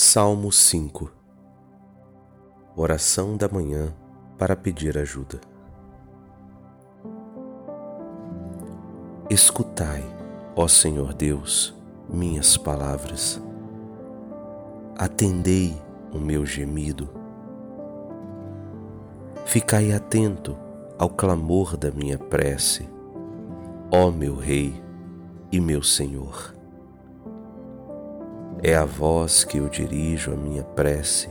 Salmo 5 Oração da manhã para pedir ajuda. Escutai, ó Senhor Deus, minhas palavras. Atendei o meu gemido. Ficai atento ao clamor da minha prece, ó meu Rei e meu Senhor. É a voz que eu dirijo a minha prece.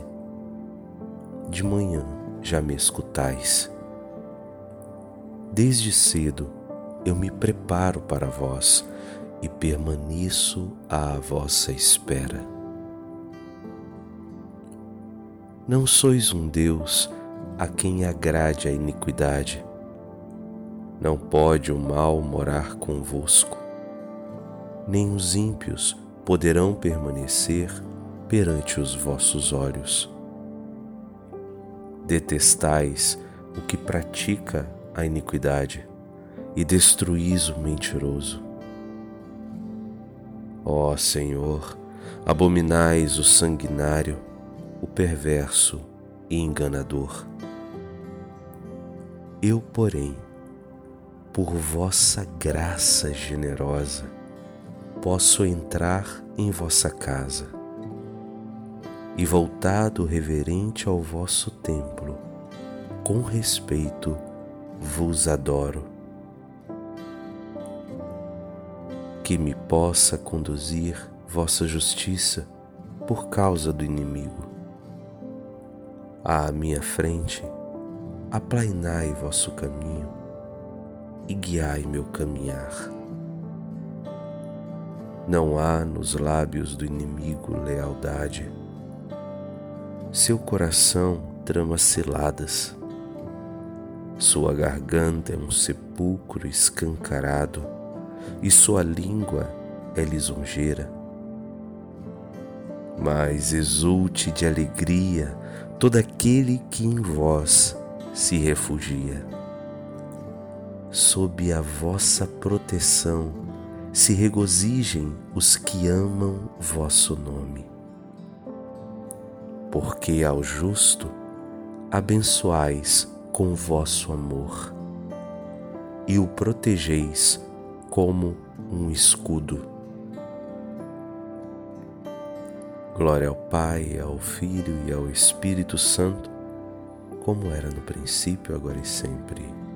De manhã já me escutais. Desde cedo eu me preparo para vós e permaneço à vossa espera. Não sois um Deus a quem agrade a iniquidade. Não pode o mal morar convosco, nem os ímpios poderão permanecer perante os vossos olhos. Detestais o que pratica a iniquidade e destruís o mentiroso. Ó Senhor, abominais o sanguinário, o perverso e enganador. Eu, porém, por vossa graça generosa, posso entrar em vossa casa e, voltado reverente ao vosso templo, com respeito vos adoro. Que me possa conduzir vossa justiça por causa do inimigo. À minha frente, aplainai vosso caminho e guiai meu caminhar não há nos lábios do inimigo lealdade. Seu coração trama ciladas. Sua garganta é um sepulcro escancarado e sua língua é lisonjeira. Mas exulte de alegria todo aquele que em vós se refugia. Sob a vossa proteção, se regozijem os que amam vosso nome. Porque ao justo abençoais com vosso amor e o protegeis como um escudo. Glória ao Pai, ao Filho e ao Espírito Santo, como era no princípio, agora e sempre